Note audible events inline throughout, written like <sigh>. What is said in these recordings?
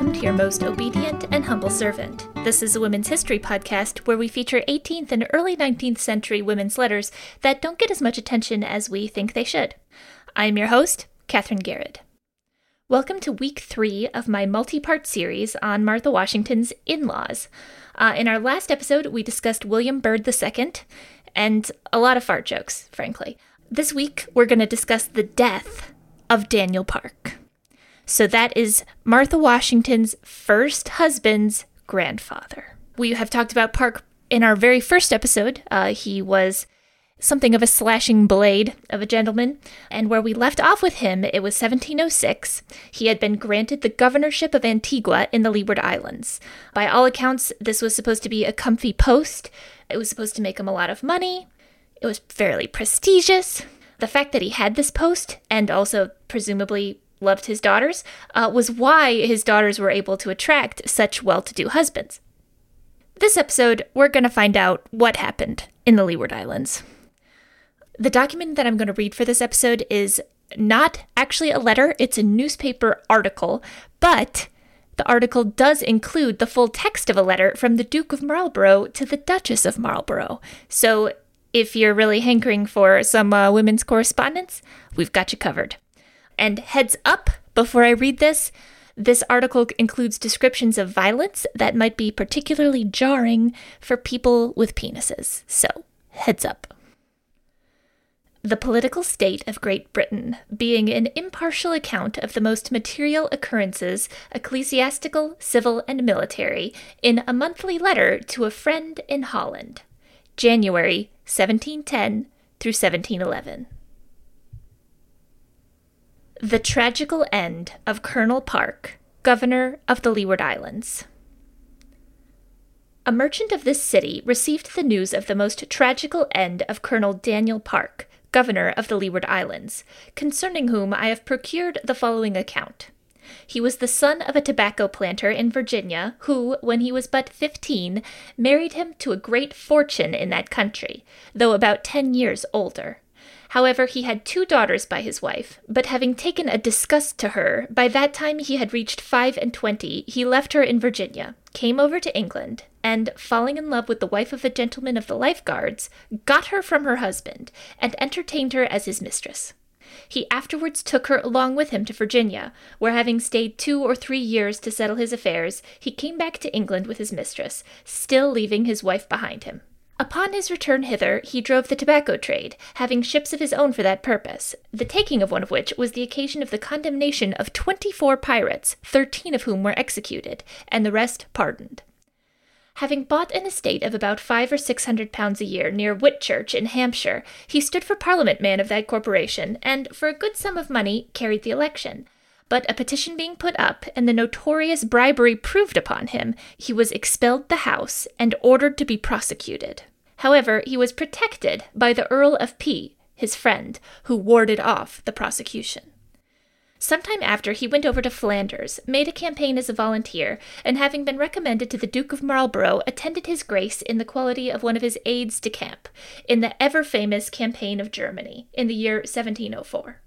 welcome to your most obedient and humble servant. This is a women's history podcast where we feature 18th and early 19th century women's letters that don't get as much attention as we think they should. I'm your host, Katherine Garrett. Welcome to week three of my multi part series on Martha Washington's in laws. Uh, in our last episode, we discussed William Byrd II and a lot of fart jokes, frankly. This week, we're going to discuss the death of Daniel Parke. So that is Martha Washington's first husband's grandfather. We have talked about Parke in our very first episode. Uh, he was something of a slashing blade of a gentleman, and where we left off with him, it was 1706. He had been granted the governorship of Antigua in the Leeward Islands. By all accounts, this was supposed to be a comfy post. It was supposed to make him a lot of money. It was fairly prestigious. The fact that he had this post, and also presumably loved his daughters, uh, was why his daughters were able to attract such well to do husbands. This episode, we're going to find out what happened in the Leeward Islands. The document that I'm going to read for this episode is not actually a letter, it's a newspaper article, but the article does include the full text of a letter from the Duke of Marlborough to the Duchess of Marlborough. So if you're really hankering for some uh, women's correspondence, we've got you covered. And heads up before I read this, this article includes descriptions of violence that might be particularly jarring for people with penises. So, heads up. The political state of Great Britain being an impartial account of the most material occurrences, ecclesiastical, civil, and military, in a monthly letter to a friend in Holland, January 1710 through 1711. The Tragical End of Colonel Parke, Governor of the Leeward Islands. A merchant of this city received the news of the most tragical end of Colonel Daniel Parke, Governor of the Leeward Islands, concerning whom I have procured the following account. He was the son of a tobacco planter in Virginia, who, when he was but fifteen, married him to a great fortune in that country, though about ten years older. However, he had two daughters by his wife, but having taken a disgust to her, by that time he had reached five and twenty, he left her in Virginia, came over to England, and, falling in love with the wife of a gentleman of the Life Guards, got her from her husband, and entertained her as his mistress. He afterwards took her along with him to Virginia, where having stayed two or three years to settle his affairs, he came back to England with his mistress, still leaving his wife behind him. Upon his return hither, he drove the tobacco trade, having ships of his own for that purpose, the taking of one of which was the occasion of the condemnation of twenty four pirates, thirteen of whom were executed, and the rest pardoned. Having bought an estate of about five or six hundred pounds a year near Whitchurch in Hampshire, he stood for Parliament man of that corporation, and for a good sum of money carried the election. But a petition being put up, and the notorious bribery proved upon him, he was expelled the House and ordered to be prosecuted. However, he was protected by the Earl of P, his friend, who warded off the prosecution. Sometime after, he went over to Flanders, made a campaign as a volunteer, and having been recommended to the Duke of Marlborough, attended his grace in the quality of one of his aides de camp in the ever famous campaign of Germany in the year 1704.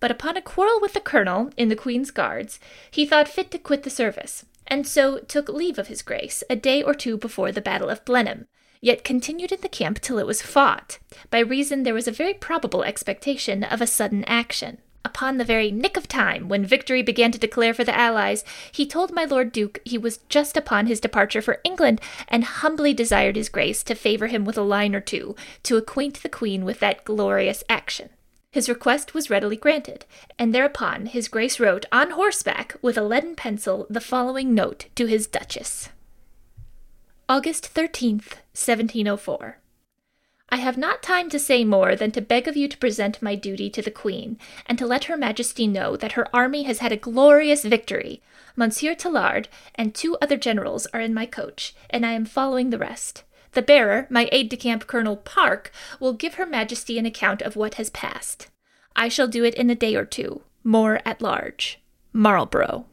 But upon a quarrel with the colonel in the Queen's Guards, he thought fit to quit the service, and so took leave of his grace a day or two before the Battle of Blenheim, yet continued in the camp till it was fought, by reason there was a very probable expectation of a sudden action. Upon the very nick of time, when victory began to declare for the Allies, he told my Lord Duke he was just upon his departure for England, and humbly desired his grace to favour him with a line or two, to acquaint the Queen with that glorious action. His request was readily granted, and thereupon his grace wrote on horseback with a leaden pencil the following note to his Duchess. August 13th, 1704. I have not time to say more than to beg of you to present my duty to the Queen, and to let Her Majesty know that her army has had a glorious victory. Monsieur Tallard and two other generals are in my coach, and I am following the rest. The bearer, my aide de camp Colonel Parke, will give Her Majesty an account of what has passed. I shall do it in a day or two, more at large. Marlborough.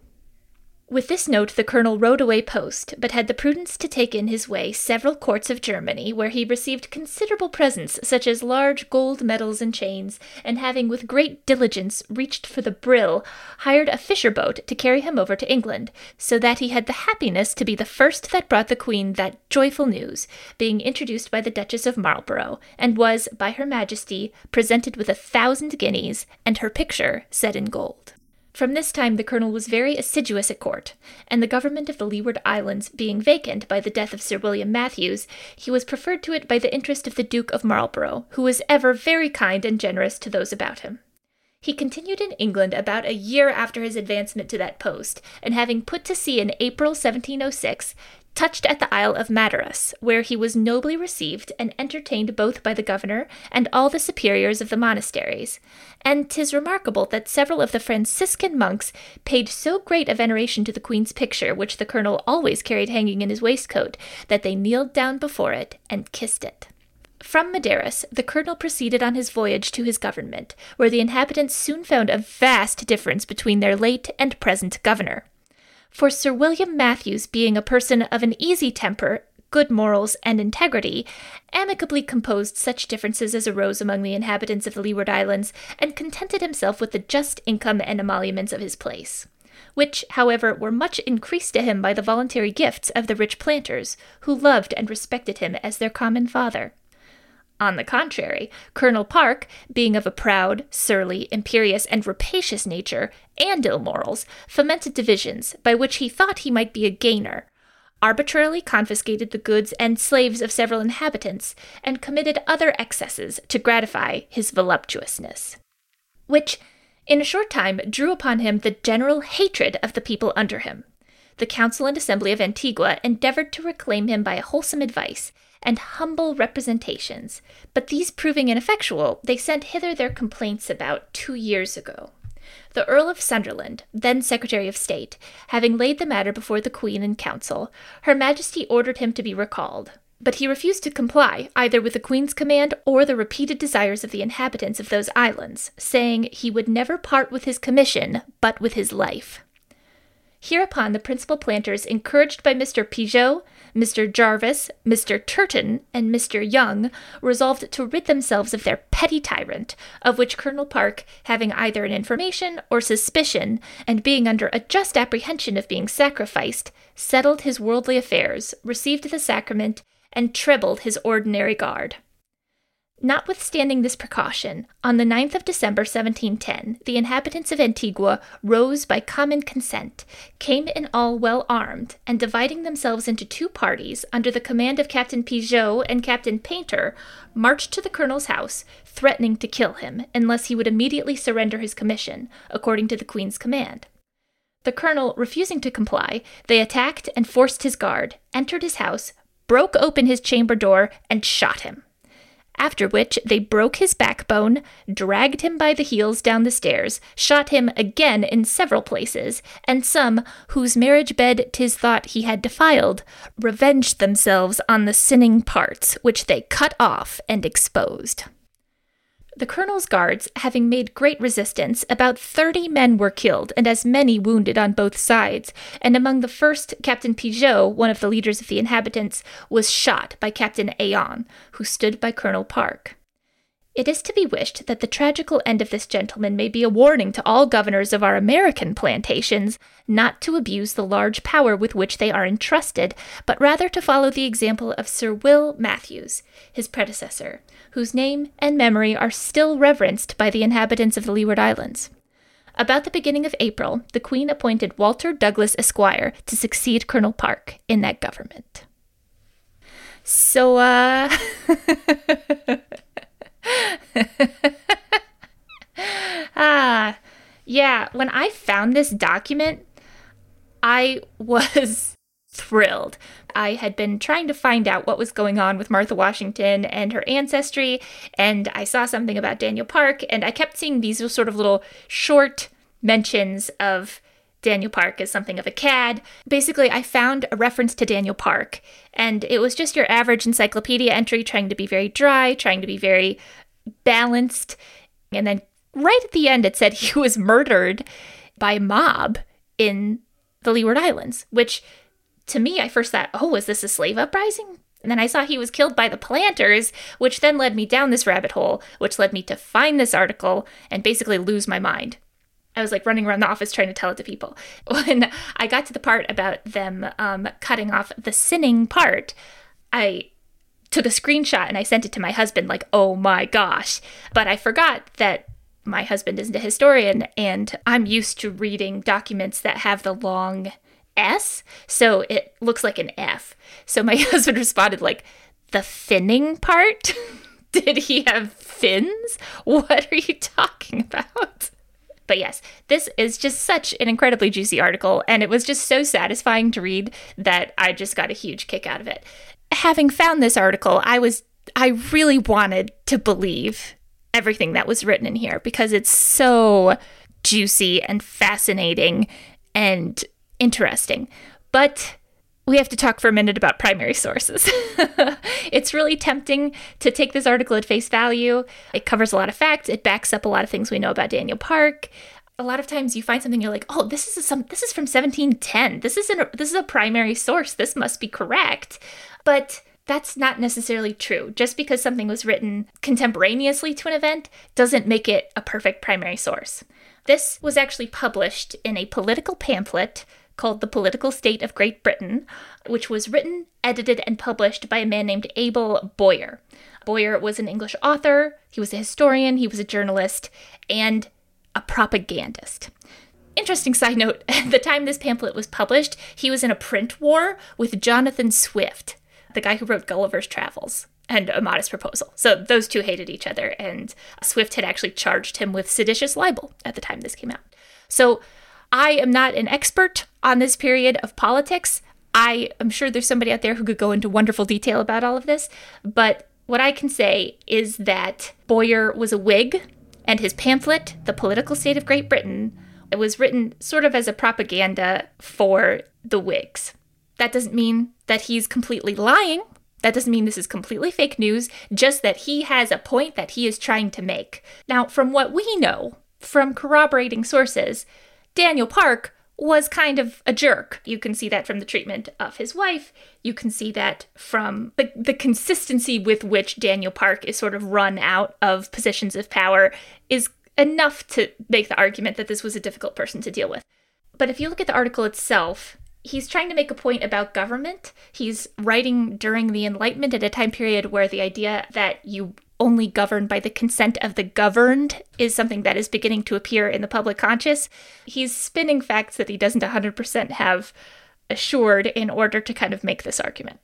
With this note, the colonel rode away post, but had the prudence to take in his way several courts of Germany, where he received considerable presents, such as large gold medals and chains, and having with great diligence reached for the Brill, hired a fisher boat to carry him over to England, so that he had the happiness to be the first that brought the Queen that joyful news, being introduced by the Duchess of Marlborough, and was, by her Majesty, presented with a thousand guineas, and her picture set in gold. From this time the colonel was very assiduous at court, and the government of the Leeward Islands being vacant by the death of Sir William Matthews, he was preferred to it by the interest of the Duke of Marlborough, who was ever very kind and generous to those about him. He continued in England about a year after his advancement to that post, and having put to sea in April 1706, touched at the Isle of Maderas, where he was nobly received and entertained both by the governor and all the superiors of the monasteries. And 'tis remarkable that several of the Franciscan monks paid so great a veneration to the queen's picture, which the colonel always carried hanging in his waistcoat, that they kneeled down before it and kissed it. From Maderas, the colonel proceeded on his voyage to his government, where the inhabitants soon found a vast difference between their late and present governor for Sir William Matthews being a person of an easy temper, good morals, and integrity, amicably composed such differences as arose among the inhabitants of the Leeward Islands, and contented himself with the just income and emoluments of his place which, however, were much increased to him by the voluntary gifts of the rich planters, who loved and respected him as their common father. On the contrary, Colonel Park, being of a proud, surly, imperious, and rapacious nature, and ill morals, fomented divisions, by which he thought he might be a gainer, arbitrarily confiscated the goods and slaves of several inhabitants, and committed other excesses to gratify his voluptuousness. Which, in a short time, drew upon him the general hatred of the people under him. The Council and Assembly of Antigua endeavored to reclaim him by wholesome advice, and humble representations, but these proving ineffectual, they sent hither their complaints about two years ago. The Earl of Sunderland, then Secretary of State, having laid the matter before the Queen in Council, Her Majesty ordered him to be recalled. But he refused to comply either with the Queen's command or the repeated desires of the inhabitants of those islands, saying he would never part with his commission but with his life. Hereupon the principal planters, encouraged by Mr. Pigot, Mr. Jarvis, Mr. Turton, and Mr. Young, resolved to rid themselves of their petty tyrant, of which Colonel Parke, having either an information or suspicion, and being under a just apprehension of being sacrificed, settled his worldly affairs, received the sacrament, and trebled his ordinary guard. Notwithstanding this precaution, on the 9th of December 1710, the inhabitants of Antigua rose by common consent, came in all well armed, and dividing themselves into two parties, under the command of Captain Pigot and Captain Painter, marched to the colonel's house, threatening to kill him unless he would immediately surrender his commission, according to the Queen's command. The colonel refusing to comply, they attacked and forced his guard, entered his house, broke open his chamber door, and shot him after which they broke his backbone, dragged him by the heels down the stairs, shot him again in several places, and some, whose marriage bed 'tis thought he had defiled, revenged themselves on the sinning parts, which they cut off and exposed. The colonel's guards, having made great resistance, about thirty men were killed and as many wounded on both sides, and among the first, Captain Pigot, one of the leaders of the inhabitants, was shot by Captain Aon, who stood by Colonel Parke. It is to be wished that the tragical end of this gentleman may be a warning to all governors of our American plantations not to abuse the large power with which they are entrusted, but rather to follow the example of Sir Will Matthews, his predecessor, whose name and memory are still reverenced by the inhabitants of the Leeward Islands. About the beginning of April, the Queen appointed Walter Douglas Esquire to succeed Colonel Parke in that government. So, uh. <laughs> ah, yeah, when I found this document, I was thrilled. I had been trying to find out what was going on with Martha Washington and her ancestry, and I saw something about Daniel Parke, and I kept seeing these sort of little short mentions of Daniel Parke as something of a cad. Basically, I found a reference to Daniel Parke, and it was just your average encyclopedia entry trying to be very dry, trying to be very balanced. And then right at the end, it said <laughs> he was murdered by a mob in the Leeward Islands, which to me, I first thought, oh, was this a slave uprising? And then I saw he was killed by the planters, which then led me down this rabbit hole, which led me to find this article and basically lose my mind. I was like running around the office trying to tell it to people. <laughs> When I got to the part about them um, cutting off the sinning part, I took a screenshot and I sent it to my husband, like, oh my gosh. But I forgot that my husband isn't a historian and I'm used to reading documents that have the long S, so it looks like an F. So my <laughs> husband responded, like, the finning part? <laughs> Did he have fins? What are you talking about? But yes, this is just such an incredibly juicy article, and it was just so satisfying to read that I just got a huge kick out of it. Having found this article, I was I really wanted to believe everything that was written in here because it's so juicy and fascinating and interesting. But we have to talk for a minute about primary sources. <laughs> it's really tempting to take this article at face value. It covers a lot of facts, it backs up a lot of things we know about Daniel Parke. A lot of times you find something you're like, "Oh, this is some this is from 1710. This is a this is a primary source. This must be correct." But that's not necessarily true. Just because something was written contemporaneously to an event doesn't make it a perfect primary source. This was actually published in a political pamphlet called The Political State of Great Britain, which was written, edited, and published by a man named Abel Boyer. Boyer was an English author, he was a historian, he was a journalist, and a propagandist. Interesting side note at <laughs> the time this pamphlet was published, he was in a print war with Jonathan Swift, the guy who wrote Gulliver's Travels and A Modest Proposal. So those two hated each other, and Swift had actually charged him with seditious libel at the time this came out. So I am not an expert on this period of politics. I am sure there's somebody out there who could go into wonderful detail about all of this, but what I can say is that Boyer was a Whig, and his pamphlet, The Political State of Great Britain, it was written sort of as a propaganda for the Whigs. That doesn't mean that he's completely lying. That doesn't mean this is completely fake news, just that he has a point that he is trying to make. Now, from what we know from corroborating sources, Daniel Parke was kind of a jerk. You can see that from the treatment of his wife. You can see that from the, the consistency with which Daniel Parke is sort of run out of positions of power is enough to make the argument that this was a difficult person to deal with. But if you look at the article itself, he's trying to make a point about government. He's writing during the Enlightenment at a time period where the idea that you only governed by the consent of the governed is something that is beginning to appear in the public conscious. He's spinning facts that he doesn't 100% have assured in order to kind of make this argument.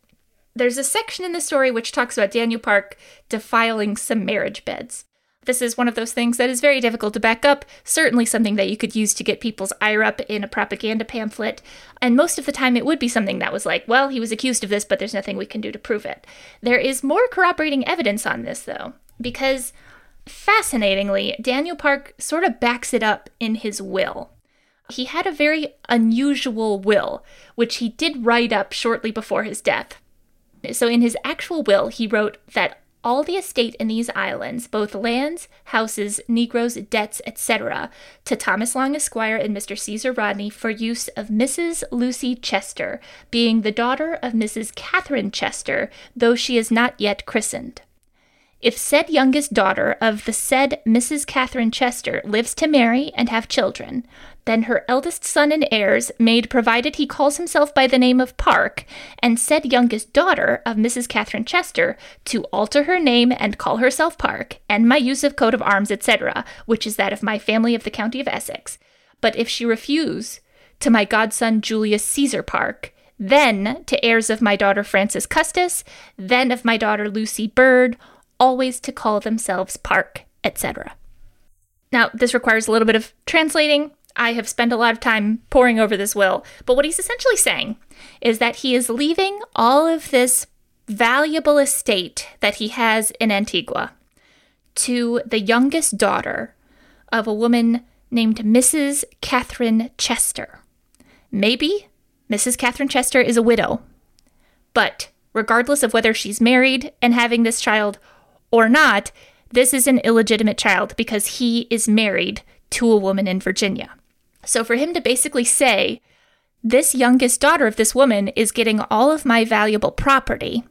There's a section in the story which talks about Daniel Parke defiling some marriage beds. This is one of those things that is very difficult to back up, certainly something that you could use to get people's ire up in a propaganda pamphlet. And most of the time, it would be something that was like, well, he was accused of this, but there's nothing we can do to prove it. There is more corroborating evidence on this, though, because fascinatingly, Daniel Parke sort of backs it up in his will. He had a very unusual will, which he did write up shortly before his death. So, in his actual will, he wrote that all the estate in these islands, both lands, houses, negroes, debts, etc., to Thomas Long Esquire and Mr. Caesar Rodney for use of Mrs. Lucy Chester, being the daughter of Mrs. Catherine Chester, though she is not yet christened. If said youngest daughter of the said Mrs. Catherine Chester lives to marry and have children, then her eldest son and heirs made provided he calls himself by the name of Parke, and said youngest daughter of Mrs. Catherine Chester to alter her name and call herself Parke, and my use of coat of arms, etc., which is that of my family of the county of Essex. But if she refuse, to my godson Julius Caesar Parke, then to heirs of my daughter Frances Custis, then of my daughter Lucy Byrd, always to call themselves Parke, etc. Now, this requires a little bit of translating. I have spent a lot of time poring over this will, but what he's essentially saying is that he is leaving all of this valuable estate that he has in Antigua to the youngest daughter of a woman named Mrs. Catherine Chester. Maybe Mrs. Catherine Chester is a widow, but regardless of whether she's married and having this child or not, this is an illegitimate child because he is married to a woman in Virginia. So for him to basically say this youngest daughter of this woman is getting all of my valuable property.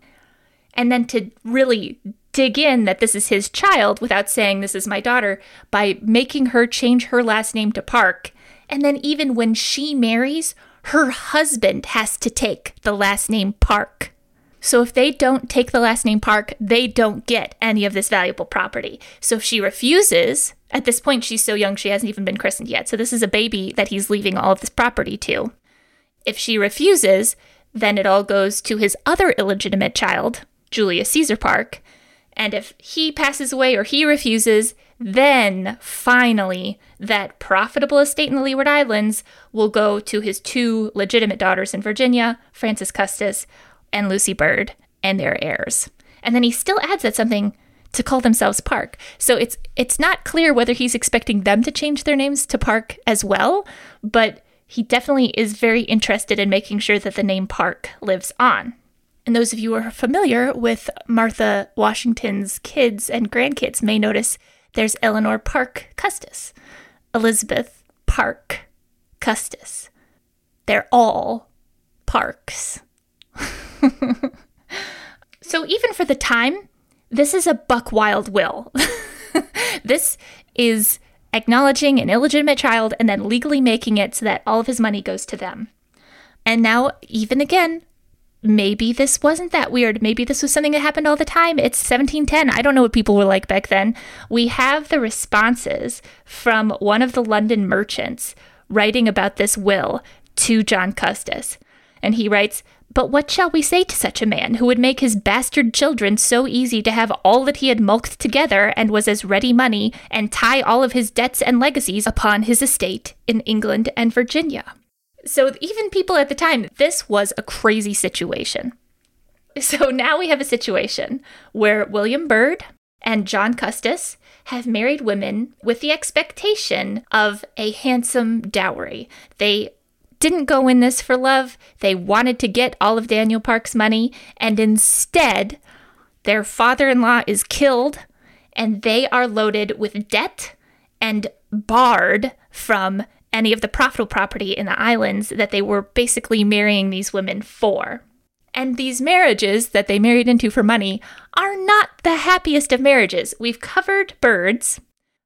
And then to really dig in that this is his child without saying this is my daughter by making her change her last name to Parke. And then even when she marries, her husband has to take the last name Parke. So if they don't take the last name Parke, they don't get any of this valuable property. So if she refuses, at this point she's so young she hasn't even been christened yet. So this is a baby that he's leaving all of this property to. If she refuses, then it all goes to his other illegitimate child, Julius Caesar Parke. And if he passes away or he refuses, then finally that profitable estate in the Leeward Islands will go to his two legitimate daughters in Virginia, Frances Custis and Lucy Byrd, and their heirs. And then he still adds that something to call themselves Parke. So it's it's not clear whether he's expecting them to change their names to Parke as well, but he definitely is very interested in making sure that the name Parke lives on. And those of you who are familiar with Martha Washington's kids and grandkids may notice there's Eleanor Parke Custis, Elizabeth Parke Custis. They're all parks. <laughs> so even for the time, this is a buck wild will. <laughs> this is acknowledging an illegitimate child and then legally making it so that all of his money goes to them. And now, even again, maybe this wasn't that weird. Maybe this was something that happened all the time. It's 1710. I don't know what people were like back then. We have the responses from one of the London merchants writing about this will to John Custis. And he writes, but what shall we say to such a man who would make his bastard children so easy to have all that he had mulcted together and was as ready money, and tie all of his debts and legacies upon his estate in England and Virginia? So, even people at the time, this was a crazy situation. So now we have a situation where William Byrd and John Custis have married women with the expectation of a handsome dowry. They didn't go in this for love. They wanted to get all of Daniel Parke's money, and instead, their father in law is killed, and they are loaded with debt and barred from any of the profitable property in the islands that they were basically marrying these women for. And these marriages that they married into for money are not the happiest of marriages. We've covered Byrds,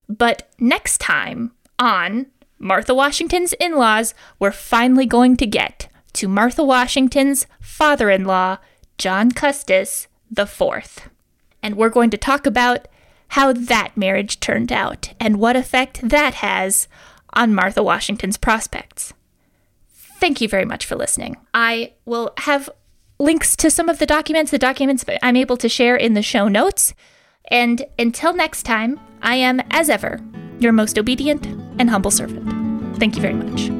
but next time on Martha Washington's in laws were finally going to get to Martha Washington's father in law, John Custis IV. And we're going to talk about how that marriage turned out and what effect that has on Martha Washington's prospects. Thank you very much for listening. I will have links to some of the documents, the documents I'm able to share in the show notes. And until next time, I am, as ever, your most obedient and humble servant. Thank you very much.